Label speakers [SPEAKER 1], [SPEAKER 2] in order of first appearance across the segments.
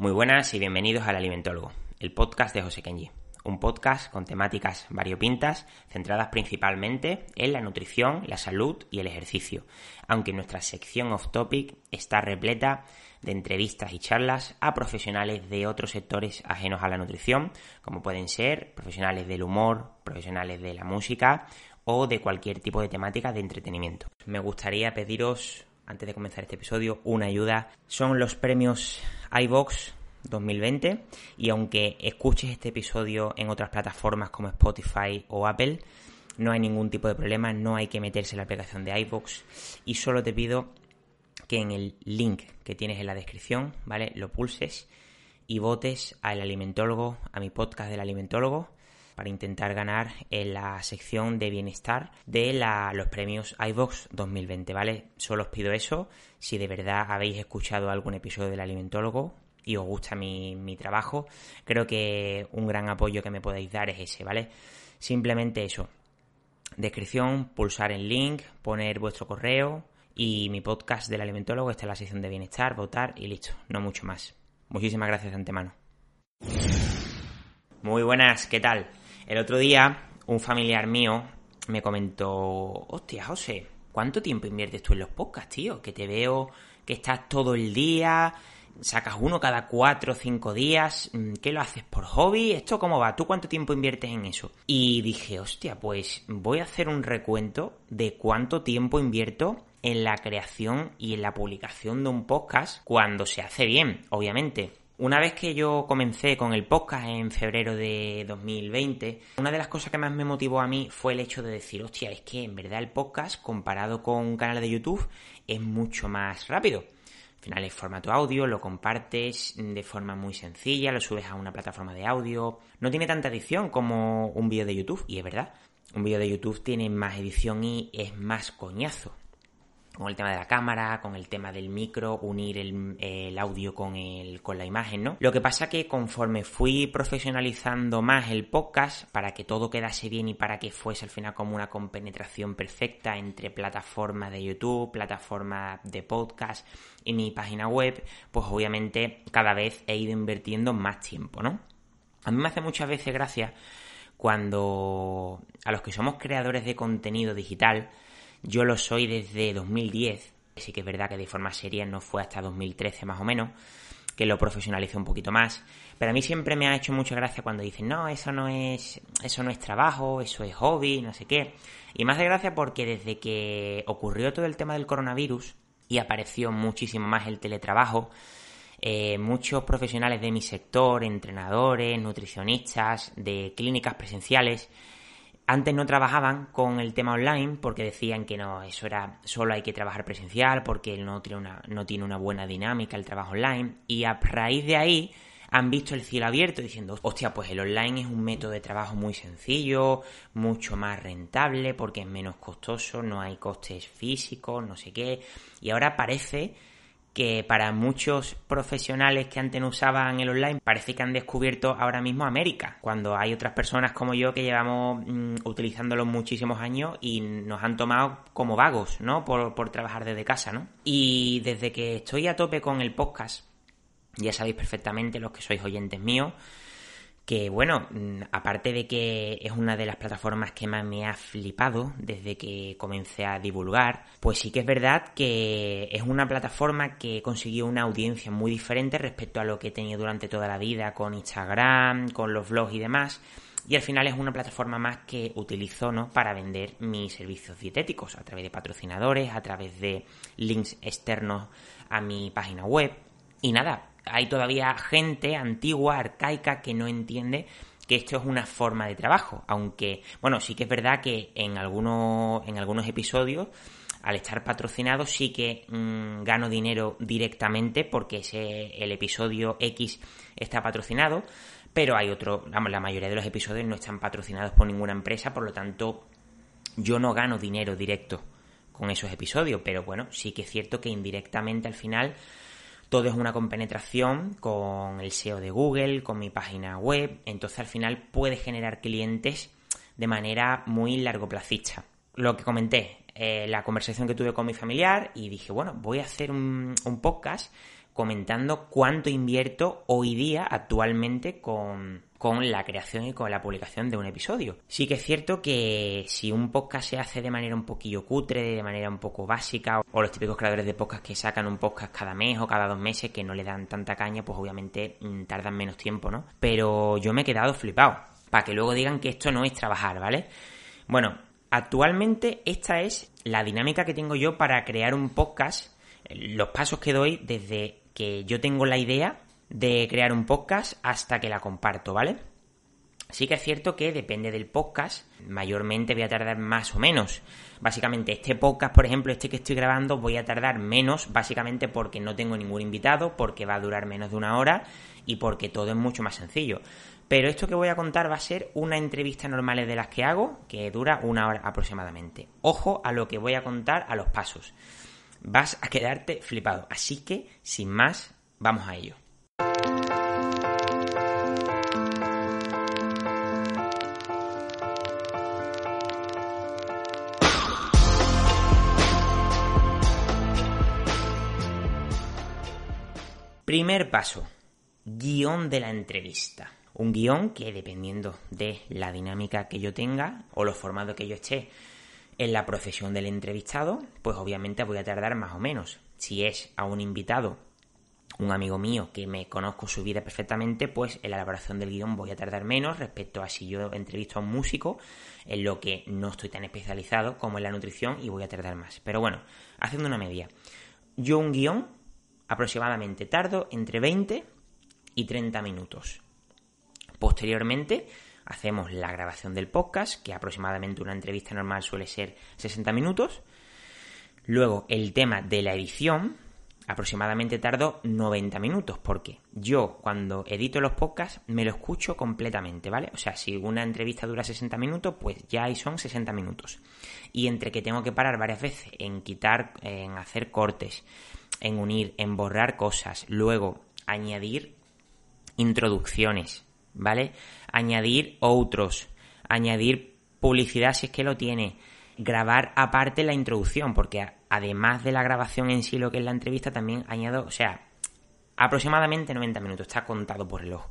[SPEAKER 1] Muy buenas y bienvenidos al Alimentólogo, el podcast de José Kenji. Un podcast con temáticas variopintas centradas principalmente en la nutrición, la salud y el ejercicio, aunque nuestra sección off topic está repleta de entrevistas y charlas a profesionales de otros sectores ajenos a la nutrición, como pueden ser profesionales del humor, profesionales de la música o de cualquier tipo de temática de entretenimiento. Me gustaría pediros antes de comenzar este episodio, una ayuda. Son los premios iVox 2020 y aunque escuches este episodio en otras plataformas como Spotify o Apple, no hay ningún tipo de problema, no hay que meterse en la aplicación de iVox y solo te pido que en el link que tienes en la descripción, ¿vale? Lo pulses y votes al alimentólogo, a mi podcast del alimentólogo para intentar ganar en la sección de bienestar de los premios iVox 2020, ¿vale? Solo os pido eso. Si de verdad habéis escuchado algún episodio del Alimentólogo y os gusta mi, trabajo, creo que un gran apoyo que me podéis dar es ese, ¿vale? Simplemente eso. Descripción, pulsar el link, poner vuestro correo y mi podcast del alimentólogo está en la sección de bienestar, votar y listo, no mucho más. Muchísimas gracias de antemano. Muy buenas, ¿qué tal? El otro día, un familiar mío me comentó, hostia, José, ¿cuánto tiempo inviertes tú en los podcasts, tío? Que te veo que estás todo el día, sacas uno cada cuatro o cinco días, mm, ¿qué lo haces por hobby? ¿Esto cómo va? ¿Tú cuánto tiempo inviertes en eso? Y dije, hostia, pues voy a hacer un recuento de cuánto tiempo invierto en la creación y en la publicación de un podcast cuando se hace bien, obviamente. Una vez que yo comencé con el podcast en febrero de 2020, una de las cosas que más me motivó a mí fue el hecho de decir, hostia, es que en verdad el podcast comparado con un canal de YouTube es mucho más rápido. Al final es formato audio, lo compartes de forma muy sencilla, lo subes a una plataforma de audio. No tiene tanta edición como un vídeo de YouTube, y es verdad. Un vídeo de YouTube tiene más edición y es más coñazo con el tema de la cámara, con el tema del micro, unir el, audio con, el, con la imagen, ¿no? Lo que pasa que conforme fui profesionalizando más el podcast, para que todo quedase bien y para que fuese al final como una compenetración perfecta entre plataformas de YouTube, plataformas de podcast y mi página web, pues obviamente cada vez he ido invirtiendo más tiempo, ¿no? A mí me hace muchas veces gracia cuando a los que somos creadores de contenido digital, yo lo soy desde 2010, sí que es verdad que de forma seria no fue hasta 2013 más o menos, que lo profesionalicé un poquito más. Pero a mí siempre me ha hecho mucha gracia cuando dicen, no, eso no es, eso no es trabajo, eso es hobby, no sé qué. Y más de gracia porque desde que ocurrió todo el tema del coronavirus y apareció muchísimo más el teletrabajo, eh, muchos profesionales de mi sector, entrenadores, nutricionistas, de clínicas presenciales, antes no trabajaban con el tema online porque decían que no, eso era solo hay que trabajar presencial porque no tiene una, no tiene una buena dinámica el trabajo online. Y a raíz de ahí han visto el cielo abierto diciendo, hostia, pues el online es un método de trabajo muy sencillo, mucho más rentable porque es menos costoso, no hay costes físicos, no sé qué. Y ahora parece que para muchos profesionales que antes no usaban el online parece que han descubierto ahora mismo América, cuando hay otras personas como yo que llevamos mm, utilizándolo muchísimos años y nos han tomado como vagos, ¿no? Por, por trabajar desde casa, ¿no? Y desde que estoy a tope con el podcast, ya sabéis perfectamente los que sois oyentes míos, que bueno, mm, aparte de que es una de las plataformas que más me ha flipado desde que comencé a divulgar, pues sí que es verdad que es una plataforma que consiguió una audiencia muy diferente respecto a lo que he tenido durante toda la vida con Instagram, con los vlogs y demás. Y al final es una plataforma más que utilizo ¿no? para vender mis servicios dietéticos a través de patrocinadores, a través de links externos a mi página web. Y nada, hay todavía gente antigua, arcaica, que no entiende que esto es una forma de trabajo. Aunque, bueno, sí que es verdad que en algunos, en algunos episodios al estar patrocinado sí que mm, gano dinero directamente porque ese, el episodio X está patrocinado, pero hay otro, la mayoría de los episodios no están patrocinados por ninguna empresa, por lo tanto yo no gano dinero directo con esos episodios, pero bueno, sí que es cierto que indirectamente al final todo es una compenetración con el SEO de Google, con mi página web, entonces al final puede generar clientes de manera muy largoplacista. Lo que comenté, eh, la conversación que tuve con mi familiar y dije, bueno, voy a hacer un, podcast comentando cuánto invierto hoy día actualmente con, con, la creación y con la publicación de un episodio. Sí que es cierto que si un podcast se hace de manera un poquillo cutre, de manera un poco básica, o los típicos creadores de podcast que sacan un podcast cada mes o cada dos meses que no le dan tanta caña, pues obviamente mm, tardan menos tiempo, ¿no? Pero yo me he quedado flipado, para que luego digan que esto no es trabajar, ¿vale? Bueno, Actualmente esta es la dinámica que tengo yo para crear un podcast, los pasos que doy desde que yo tengo la idea de crear un podcast hasta que la comparto, ¿vale? Sí que es cierto que depende del podcast, mayormente voy a tardar más o menos. Básicamente este podcast, por ejemplo, este que estoy grabando, voy a tardar menos, básicamente porque no tengo ningún invitado, porque va a durar menos de una hora y porque todo es mucho más sencillo. Pero esto que voy a contar va a ser una entrevista normal de las que hago, que dura una hora aproximadamente. Ojo a lo que voy a contar a los pasos. Vas a quedarte flipado. Así que, sin más, vamos a ello. Primer paso. Guión de la entrevista un guion que dependiendo de la dinámica que yo tenga o los formatos que yo esté en la profesión del entrevistado, pues obviamente voy a tardar más o menos. Si es a un invitado, un amigo mío que me conozco su vida perfectamente, pues en la elaboración del guion voy a tardar menos respecto a si yo entrevisto a un músico, en lo que no estoy tan especializado como en la nutrición y voy a tardar más. Pero bueno, haciendo una media, yo un guion aproximadamente tardo entre 20 y 30 minutos. Posteriormente, hacemos la grabación del podcast, que aproximadamente una entrevista normal suele ser 60 minutos. Luego, el tema de la edición, aproximadamente tardo 90 minutos, porque yo cuando edito los podcasts me lo escucho completamente, ¿vale? O sea, si una entrevista dura 60 minutos, pues ya ahí son 60 minutos. Y entre que tengo que parar varias veces en quitar, en hacer cortes, en unir, en borrar cosas, luego añadir introducciones, ¿vale? Añadir otros, añadir publicidad si es que lo tiene, grabar aparte la introducción, porque además de la grabación en sí, lo que es la entrevista, también añado, o sea, aproximadamente 90 minutos, está contado por reloj.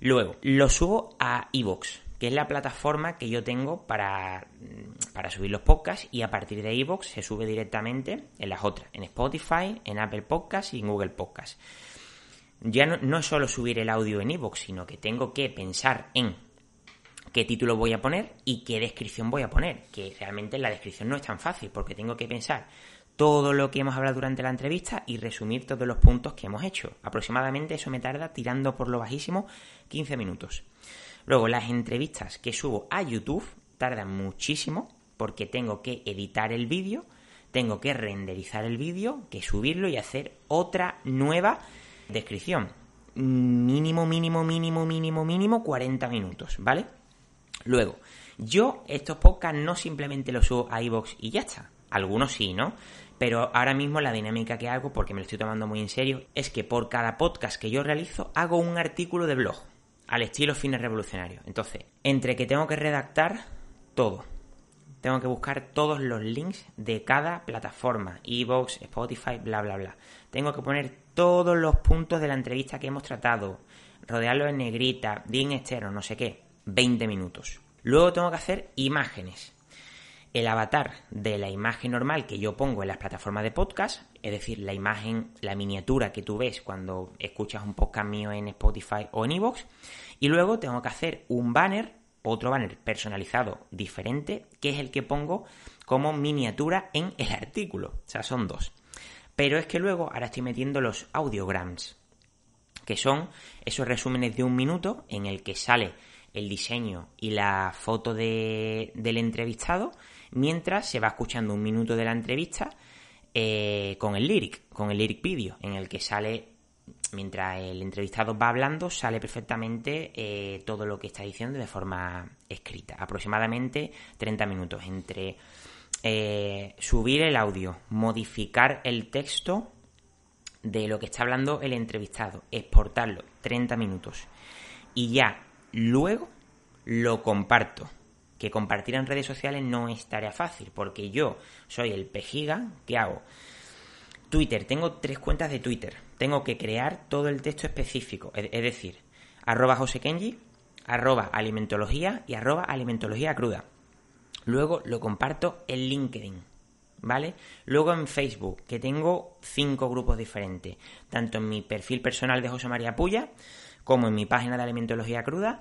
[SPEAKER 1] Luego, lo subo a Evox, que es la plataforma que yo tengo para, para subir los podcasts y a partir de Evox se sube directamente en las otras, en Spotify, en Apple Podcasts y en Google Podcasts ya no, solo subir el audio en iVoox, sino que tengo que pensar en qué título voy a poner y qué descripción voy a poner, que realmente la descripción no es tan fácil, porque tengo que pensar todo lo que hemos hablado durante la entrevista y resumir todos los puntos que hemos hecho. Aproximadamente eso me tarda, tirando por lo bajísimo, 15 minutos. Luego, las entrevistas que subo a YouTube tardan muchísimo porque tengo que editar el vídeo, tengo que renderizar el vídeo, que subirlo y hacer otra nueva Descripción. Mínimo, mínimo, mínimo, mínimo, mínimo 40 minutos, ¿vale? Luego, yo estos podcasts no simplemente los subo a iVoox y ya está. Algunos sí, ¿no? Pero ahora mismo la dinámica que hago, porque me lo estoy tomando muy en serio, es que por cada podcast que yo realizo hago un artículo de blog, al estilo fines revolucionarios. Entonces, entre que tengo que redactar todo, tengo que buscar todos los links de cada plataforma, iVoox, Spotify, bla, bla, bla. Tengo que poner todos los puntos de la entrevista que hemos tratado, rodearlo en negrita, bien externo, no sé qué, 20 minutos. Luego tengo que hacer imágenes. El avatar de la imagen normal que yo pongo en las plataformas de podcast, es decir, la imagen, la miniatura que tú ves cuando escuchas un podcast mío en Spotify o en iVoox. Y luego tengo que hacer un banner, otro banner personalizado diferente, que es el que pongo como miniatura en el artículo. O sea, son dos. Pero es que luego ahora estoy metiendo los audiograms, que son esos resúmenes de un minuto en el que sale el diseño y la foto del entrevistado mientras se va escuchando un minuto de la entrevista eh, con el lyric, con el lyric video, en el que sale, mientras el entrevistado va hablando, sale perfectamente eh, todo lo que está diciendo de forma escrita. Aproximadamente 30 minutos entre eh, subir el audio, modificar el texto de lo que está hablando el entrevistado, exportarlo 30 minutos y ya luego lo comparto. Que compartir en redes sociales no es tarea fácil, porque yo soy el pejiga que hago. Twitter, tengo tres cuentas de Twitter. Tengo que crear todo el texto específico, es decir, arroba josekenji, arroba alimentología y arroba alimentología cruda. Luego lo comparto en LinkedIn, ¿vale? Luego en Facebook, que tengo cinco grupos diferentes, tanto en mi perfil personal de José María Puya, como en mi página de alimentología cruda,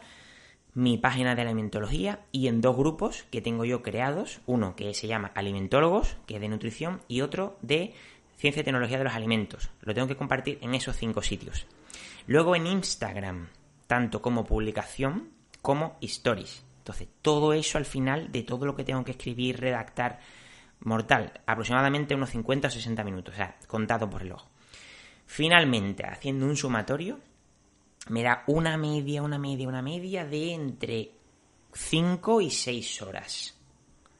[SPEAKER 1] mi página de alimentología y en dos grupos que tengo yo creados, uno que se llama Alimentólogos, que es de nutrición, y otro de Ciencia y Tecnología de los Alimentos. Lo tengo que compartir en esos cinco sitios. Luego en Instagram, tanto como publicación como stories. Entonces, todo eso al final de todo lo que tengo que escribir, redactar, mortal, aproximadamente unos 50 o 60 minutos, o sea, contado por reloj. Finalmente, haciendo un sumatorio, me da una media, una media, una media de entre 5 y 6 horas.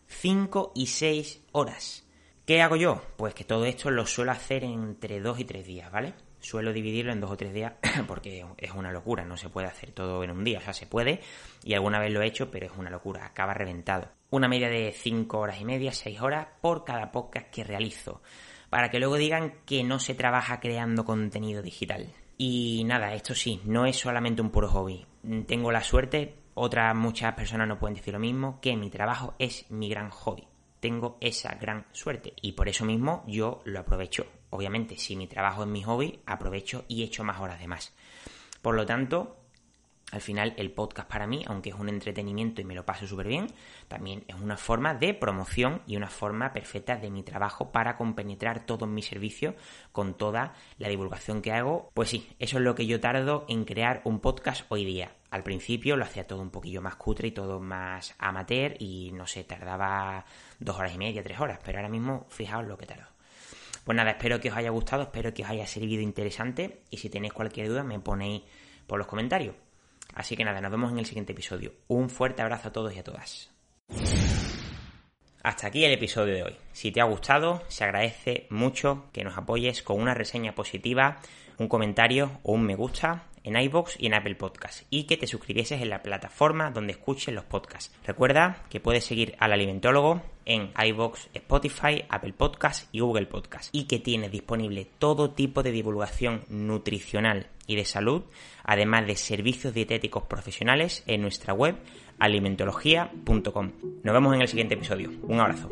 [SPEAKER 1] 5 y 6 horas. ¿Qué hago yo? Pues que todo esto lo suelo hacer entre 2 y 3 días, ¿vale? Suelo dividirlo en 2 o 3 días porque es una locura, no se puede hacer todo en un día, o sea, se puede y alguna vez lo he hecho, pero es una locura, acaba reventado. Una media de 5 horas y media, 6 horas por cada podcast que realizo, para que luego digan que no se trabaja creando contenido digital. Y nada, esto sí, no es solamente un puro hobby. Tengo la suerte, otras muchas personas no pueden decir lo mismo, que mi trabajo es mi gran hobby. Tengo esa gran suerte y por eso mismo yo lo aprovecho. Obviamente, si mi trabajo es mi hobby, aprovecho y echo más horas de más. Por lo tanto, al final el podcast para mí, aunque es un entretenimiento y me lo paso súper bien, también es una forma de promoción y una forma perfecta de mi trabajo para compenetrar todos mis servicios con toda la divulgación que hago. Pues sí, eso es lo que yo tardo en crear un podcast hoy día. Al principio lo hacía todo un poquillo más cutre y todo más amateur y no sé, tardaba dos horas y media, tres horas, pero ahora mismo fijaos lo que tardo. Pues nada, espero que os haya gustado, espero que os haya servido interesante y si tenéis cualquier duda me ponéis por los comentarios. Así que nada, nos vemos en el siguiente episodio. Un fuerte abrazo a todos y a todas. Hasta aquí el episodio de hoy. Si te ha gustado, se agradece mucho que nos apoyes con una reseña positiva, un comentario o un me gusta en iBox y en Apple Podcasts y que te suscribieses en la plataforma donde escuches los podcasts. Recuerda que puedes seguir al alimentólogo en iBox, Spotify, Apple Podcasts y Google Podcasts y que tienes disponible todo tipo de divulgación nutricional y de salud, además de servicios dietéticos profesionales en nuestra web alimentología.com. Nos vemos en el siguiente episodio. Un abrazo.